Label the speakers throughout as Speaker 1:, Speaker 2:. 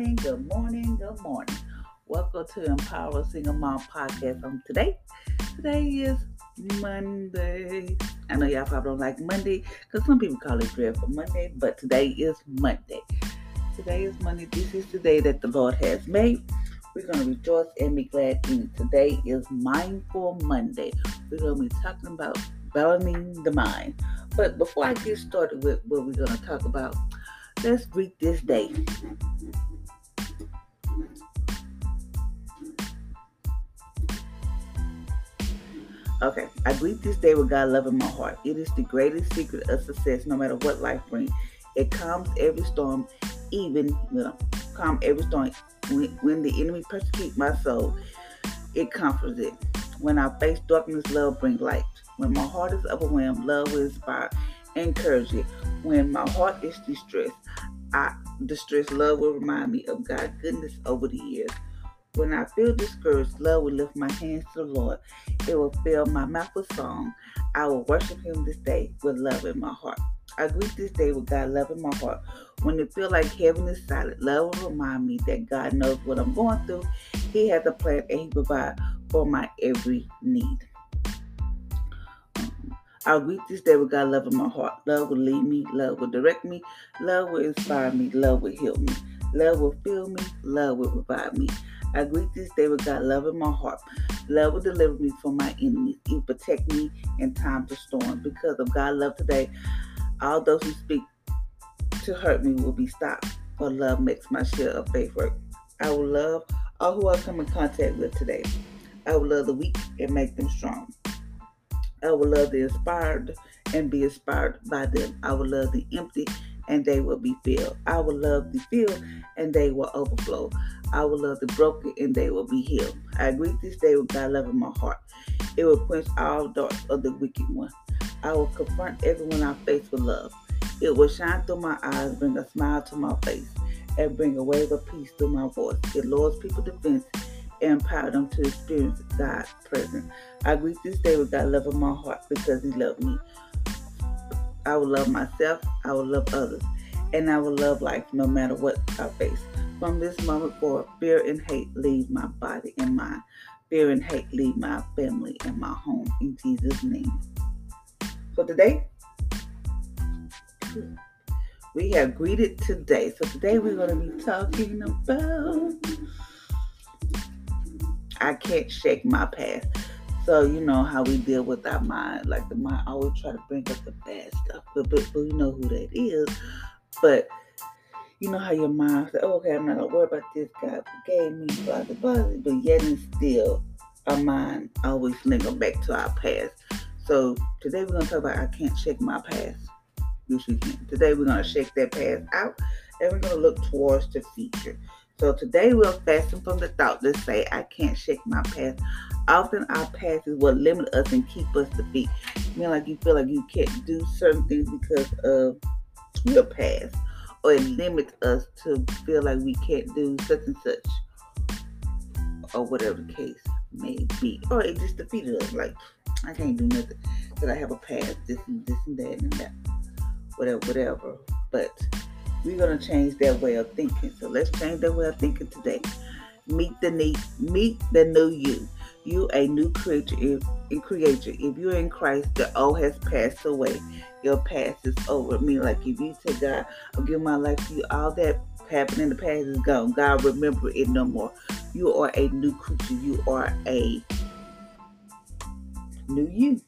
Speaker 1: Good morning, good morning, good morning. Welcome to Empower Single Mom Podcast. On today, today is Monday. I know y'all probably don't like Monday because some people call it dreadful Monday, but today is Monday. Today is Monday. This is the day that the Lord has made. We're going to rejoice and be glad in. Today is Mindful Monday. We're going to be talking about balancing the mind. But before I get started with what we're going to talk about, let's greet this day. Okay, I greet this day with God love in my heart. It is the greatest secret of success, no matter what life brings. It calms every storm, even know, calm every storm. When, when the enemy persecute my soul, it comforts it. When I face darkness, love brings light. When my heart is overwhelmed, love will inspire, encourage it. When my heart is distressed, I distressed, love will remind me of God's goodness over the years. When I feel discouraged, love will lift my hands to the Lord. It will fill my mouth with song. I will worship Him this day with love in my heart. I greet this day with God love in my heart. When it feels like heaven is silent, love will remind me that God knows what I'm going through. He has a plan and He provides for my every need. I'll greet this day with God love in my heart. Love will lead me, love will direct me, love will inspire me, love will heal me, love will fill me, love will provide me. I greet this day with God love in my heart. Love will deliver me from my enemies. It will protect me in times of storm. Because of God love today, all those who speak to hurt me will be stopped. For love makes my share of faith work. I will love all who I come in contact with today. I will love the weak and make them strong. I will love the inspired and be inspired by them. I will love the empty and they will be filled. I will love the filled and they will overflow. I will love the broken and they will be healed. I greet this day with God love in my heart. It will quench all darts of the wicked one. I will confront everyone I face with love. It will shine through my eyes, bring a smile to my face, and bring a wave of peace through my voice. It lures people defense and empower them to experience God's presence. I greet this day with God love in my heart because He loved me. I will love myself, I will love others, and I will love life no matter what I face. From this moment forward, fear and hate leave my body and mind. Fear and hate leave my family and my home in Jesus' name. So today, we have greeted today. So today we're going to be talking about I can't shake my past. So you know how we deal with our mind. Like the mind always try to bring up the bad stuff, but, but, but you know who that is. But you know how your mind says, oh, okay, I'm not gonna worry about this. God forgave me, blah blah blah. But yet and still, our mind always linking back to our past. So today we're gonna talk about I can't shake my past. This weekend. Today we're gonna shake that past out, and we're gonna look towards the future. So today we'll fasten from the thought. Let's say I can't shake my past. Often our past is what limit us and keep us defeat. You know, like you feel like you can't do certain things because of your past, or it limits us to feel like we can't do such and such, or whatever the case may be, or it just defeated us. Like I can't do nothing because I have a past, this and this and that and that, whatever, whatever. But we're gonna change that way of thinking. So let's change that way of thinking today. Meet the need, meet the new you. You a new creature if in creature. If you're in Christ, the old has passed away. Your past is over. I mean, like if you say, God, I'll give my life to you, all that happened in the past is gone. God remember it no more. You are a new creature. You are a new you.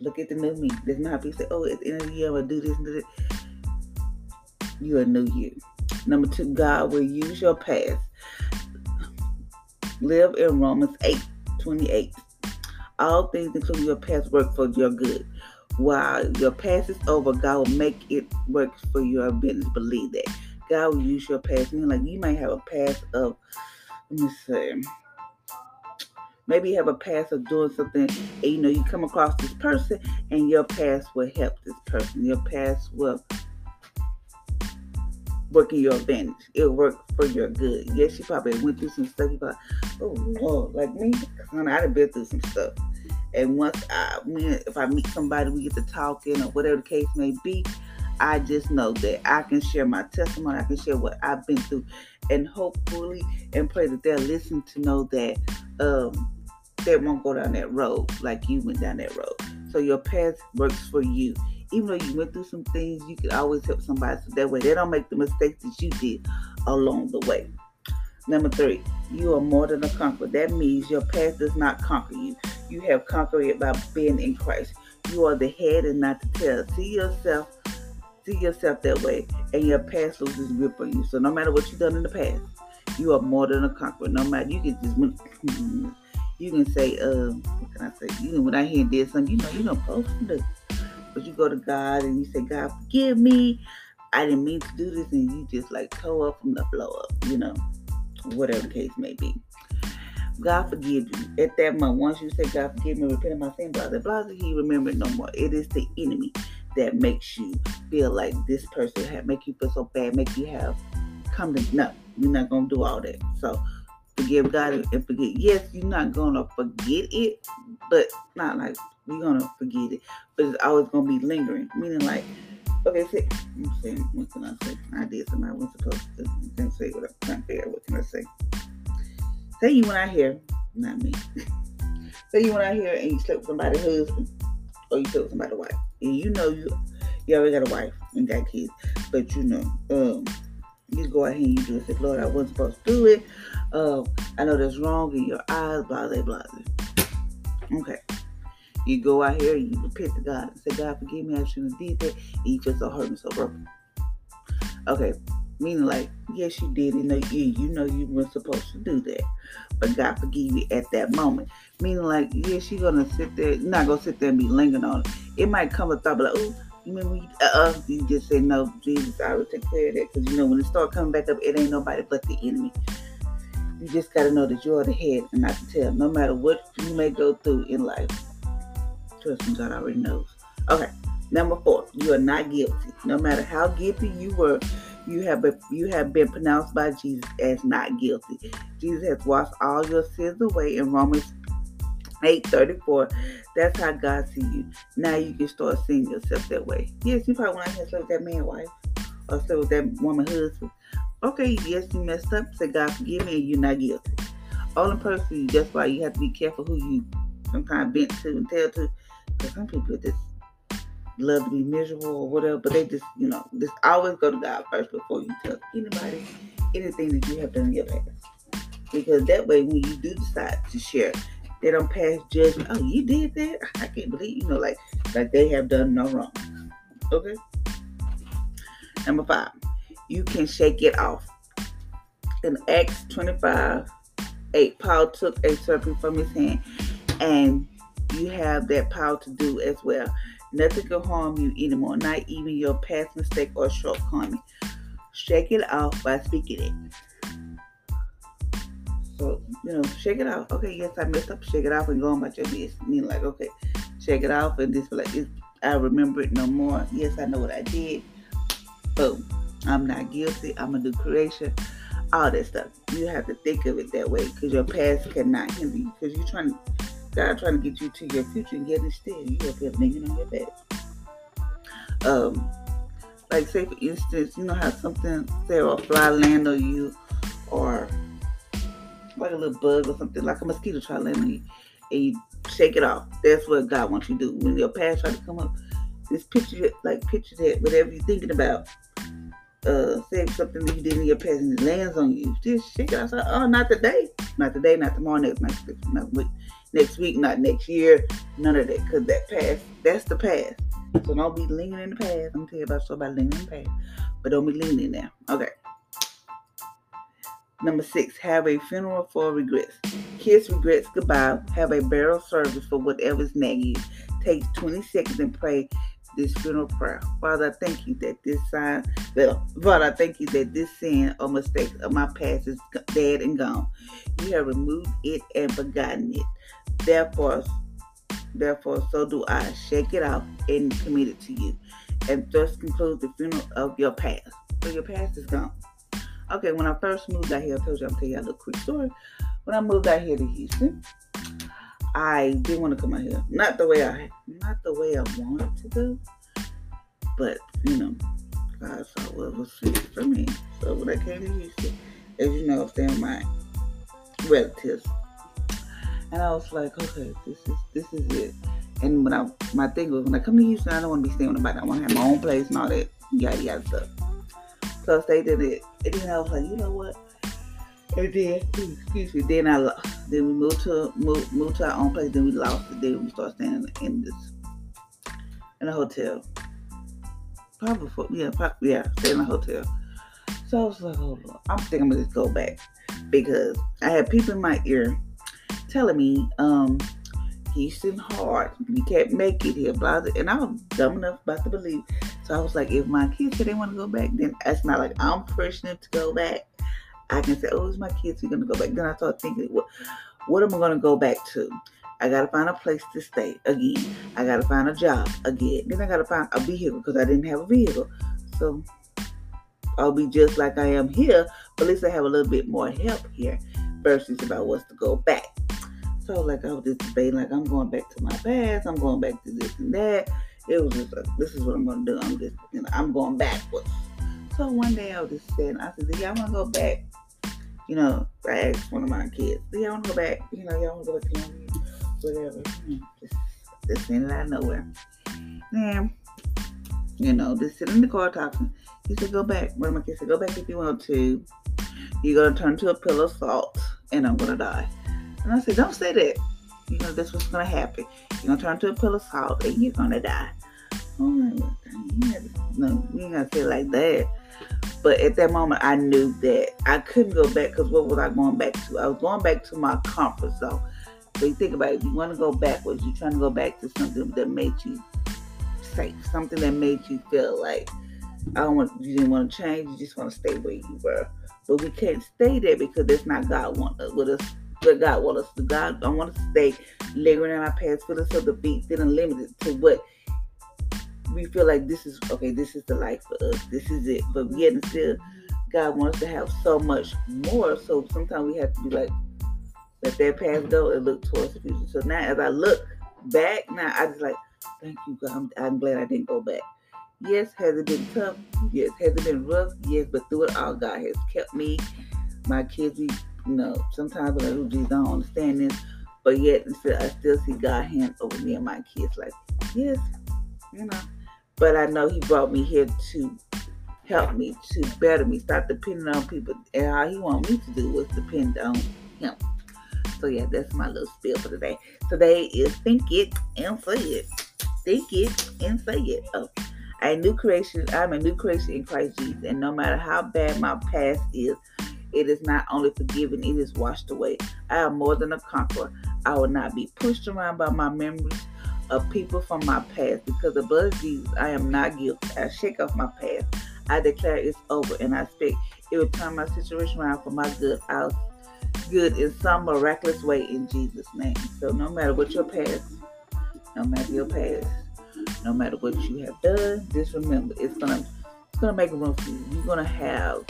Speaker 1: Look at the new me. There's not people say, oh, at the end of the year I'm gonna do this and do that. You are a new you. Number two, God will use your past. Live in Romans 8 28. All things, including your past, work for your good. While your past is over, God will make it work for your business. Believe that. God will use your past. Like you might have a past of, let me say, maybe you have a past of doing something, and you know, you come across this person, and your past will help this person. Your past will work in your advantage. It'll work for your good. Yes, you probably went through some stuff. Thought, oh Lord, like me, honey, I've been through some stuff. And once I, if I meet somebody, we get to talking or whatever the case may be, I just know that I can share my testimony. I can share what I've been through, and hopefully, and pray that they'll listen to know that um, they won't go down that road like you went down that road. So your path works for you. Even though you went through some things, you can always help somebody so that way they don't make the mistakes that you did along the way. Number three, you are more than a conqueror. That means your past does not conquer you. You have conquered it by being in Christ. You are the head and not the tail. See yourself, see yourself that way, and your past loses grip on you. So no matter what you've done in the past, you are more than a conqueror. No matter you can just you can say, uh, what can I say? You know, when I hear did something, you know, you don't post to But you go to God and you say, God, forgive me. I didn't mean to do this, and you just like toe up from the blow up, you know, whatever the case may be. God forgive you. At that moment, once you say, God forgive me, repent of my sin, blah, blah, blah, he remembered no more. It is the enemy that makes you feel like this person have make you feel so bad, make you have come to no, you're not gonna do all that. So forgive God and forget. Yes, you're not gonna forget it, but not like you're gonna forget it. But it's always gonna be lingering. Meaning like, okay, see, I'm saying, what can I say? I did something I wasn't supposed to. I can say what I'm trying to. What can I say? Say you went out here, not me. say you went out here and you slept with somebody's husband, or you slept with somebody's wife, and you know you you already got a wife and got kids, but you know, um, you go out here and you do it. Say, Lord, I wasn't supposed to do it. Uh, I know that's wrong in your eyes, blah blah blah. Okay. You go out here and you repent to God and say, God, forgive me, I shouldn't have did that. And you feel so hurt and so broken. Okay. Meaning like, yes, you did. Know, you you know you weren't supposed to do that, but God forgive you at that moment. Meaning like, yes, you're gonna sit there. You're not gonna sit there and be lingering on it. It might come a thought, like, oh, you remember? You, uh, you just say no, Jesus. I will take care of that because you know when it start coming back up, it ain't nobody but the enemy. You just gotta know that you are the head and not the tail. No matter what you may go through in life, trust me, God already knows. Okay. Number four, you are not guilty. No matter how guilty you were, you have been, you have been pronounced by Jesus as not guilty. Jesus has washed all your sins away in Romans 8:34. That's how God sees you. Now you can start seeing yourself that way. Yes, you probably want to slept with that man wife or slept with that woman husband. Okay, yes, you messed up. Say God forgive me, and you're not guilty. Only person, that's why you have to be careful who you sometimes bent to and tell to. Some people just love to be miserable or whatever, but they just, you know, just always go to God first before you tell anybody anything that you have done in your past. Because that way, when you do decide to share, they don't pass judgment. Oh, you did that? I can't believe, you know, like like they have done no wrong. Okay. Number five, you can shake it off. In Acts 25, 8, Paul took a serpent from his hand, and you have that power to do as well. Nothing can harm you anymore, not even your past mistake or shortcoming. Shake it off by speaking it. So, you know, shake it off. Okay, yes, I messed up. Shake it off and go on about your business. I mean, like, okay, shake it off and just like, I remember it no more. Yes, I know what I did. Boom. I'm not guilty. I'm a new creation. All that stuff. You have to think of it that way because your past cannot hinder you because you're trying to God trying to get you to your future and yet instead you up here thinking on your past. Um, like say for instance, you know how something say a fly land on you or like a little bug or something, like a mosquito try to land on you, and you shake it off. That's what God wants you to do. When your past try to come up, just picture it, like picture that whatever you're thinking about. Uh, say something that you did in your past and it lands on you. Just shake it off. Oh, not today, not today, not tomorrow, next, next, next week, next week, not next year. None of that, cause that past, that's the past. So don't be leaning in the past. I'm gonna tell you about stuff about leaning in the past, but don't be leaning there. Okay. Number six, have a funeral for regrets. Kiss regrets goodbye. Have a burial service for whatever's nagging you. Take 20 seconds and pray this funeral prayer. Father, I thank you that this sign, Father, I thank you that this sin or mistake of my past is dead and gone. You have removed it and forgotten it. Therefore, therefore, so do I. Shake it off and commit it to you. And thus concludes the funeral of your past. So your past is gone. Okay, when I first moved out here, I told you I'm telling you a little quick story. When I moved out here to Houston, I didn't want to come out here. Not the way I not the way I wanted to do. But, you know, God saw what was fit for me. So when I came to Houston, as you know, I'm staying with my relatives. And I was like, okay, this is this is it. And when I my thing was when I come to Houston, I don't want to be staying with nobody. I want to have my own place and all that yada yada stuff. So I stayed in it. And then I was like, you know what? And then, excuse me, then I then we moved to move moved to our own place. Then we lost. Then we started staying in this in a hotel. Probably for yeah, probably, yeah, stay in a hotel. So I was like, oh I'm thinking I'm gonna just go back because I had people in my ear telling me, um, Houston hard. We can't make it here, blah, blah. And I was dumb enough about to believe. So I was like, if my kids they want to go back, then it's not like I'm pushing enough to go back. I can say, oh, it's my kids, we're gonna go back. Then I started thinking, what, what am I gonna go back to? I gotta find a place to stay again. I gotta find a job again. Then I gotta find a vehicle because I didn't have a vehicle. So I'll be just like I am here, but at least I have a little bit more help here versus about what's to go back. So like I was just debating, like I'm going back to my past, I'm going back to this and that. It was just like, this is what I'm gonna do. I'm just, you know, I'm going backwards. So one day I was just saying, I said, yeah, I wanna go back. You know, I asked one of my kids, do y'all wanna go back? You know, y'all wanna go back to whatever. Hmm, just, just in out of nowhere. Then, you know, just sitting in the car talking. He said, go back. One of my kids said, go back if you want to. You're to turn to a pillow of salt and I'm to die. And I said, don't say that. You know, that's what's going to happen. You're going to turn to a pillow of salt and you're going to die. No, you going to say like that. But at that moment, I knew that I couldn't go back because what was I going back to? I was going back to my comfort zone. So you think about it, if you want to go backwards, you're trying to go back to something that made you safe, something that made you feel like I don't want you didn't want to change, you just want to stay where you were. But we can't stay there because that's not God want with us. What God want us to. God don't want us to stay lingering in our past, feeling so defeat, feeling limited to what we feel like this is okay. This is the life for us. This is it. But yet and still, God wants to have so much more. So sometimes we have to be like, let that past go and look towards the future. So now, as I look back, now I just like, thank you, God. I'm, I'm glad I didn't go back. Yes, has it been tough? Yes, has it been rough? Yes, but through it all, God has kept me. My kids, you know, sometimes I'm like, oh, geez, I don't understand this. But yet, I still see God hand over me and my kids. Like, yes, you know. But I know He brought me here to help me, to better me, stop depending on people. And all He want me to do was depend on Him. So yeah, that's my little spiel for today. Today is think it and say it. Think it and say it. Oh, a new creation. I'm a new creation in Christ Jesus, and no matter how bad my past is, it is not only forgiven; it is washed away. I am more than a conqueror. I will not be pushed around by my memories of people from my past because the blood of Jesus. I am not guilty. I shake off my past. I declare it's over, and I speak it will turn my situation around for my good. I'll good in some miraculous way in Jesus' name. So no matter what your past, no matter your past, no matter what you have done, just remember it's gonna it's gonna make room for you. You're gonna have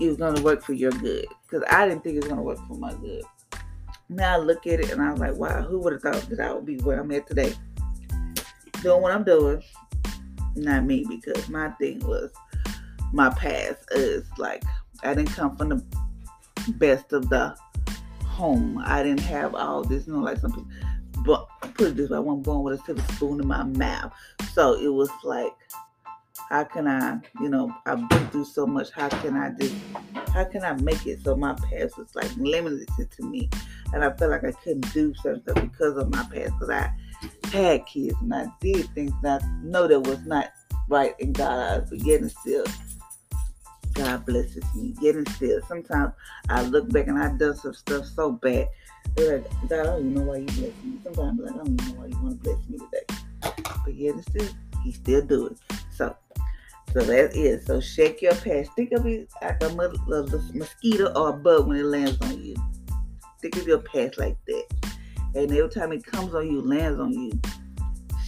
Speaker 1: it's gonna work for your good. Because I didn't think it was gonna work for my good. Now I look at it and I was like, wow, who would have thought that I would be where I'm at today? Doing what I'm doing. Not me, because my thing was my past is like I didn't come from the best of the home. I didn't have all this, you know, like some people. But put it this way, I wasn't born with a silver spoon in my mouth. So it was like, how can I, you know, I've been through so much. How can I just, how can I make it so my past was like limited to me? And I felt like I couldn't do certain stuff because of my past. Because I had kids and I did things that I know that was not right in God's eyes, but yet and still God blesses me. Getting still. Sometimes I look back and I've done some stuff so bad. Like, God, I don't even know why you bless me. Sometimes I'm like, I don't even know why you want to bless me today. But yet and still, he still do it. So so that is. So shake your past. Think of it like a mosquito or a bug when it lands on you. Think of your past like that. And every time it comes on you, lands on you,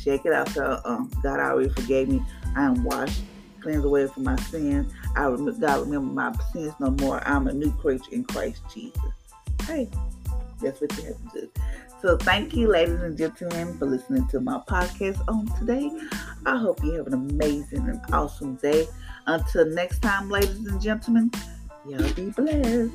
Speaker 1: shake it out. So um, God already forgave me. I am washed cleansed away from my sins. I remember, God remember my sins no more. I'm a new creature in Christ Jesus. Hey, that's what you have to do. So thank you, ladies and gentlemen, for listening to my podcast on today. I hope you have an amazing and awesome day. Until next time, ladies and gentlemen, y'all be blessed.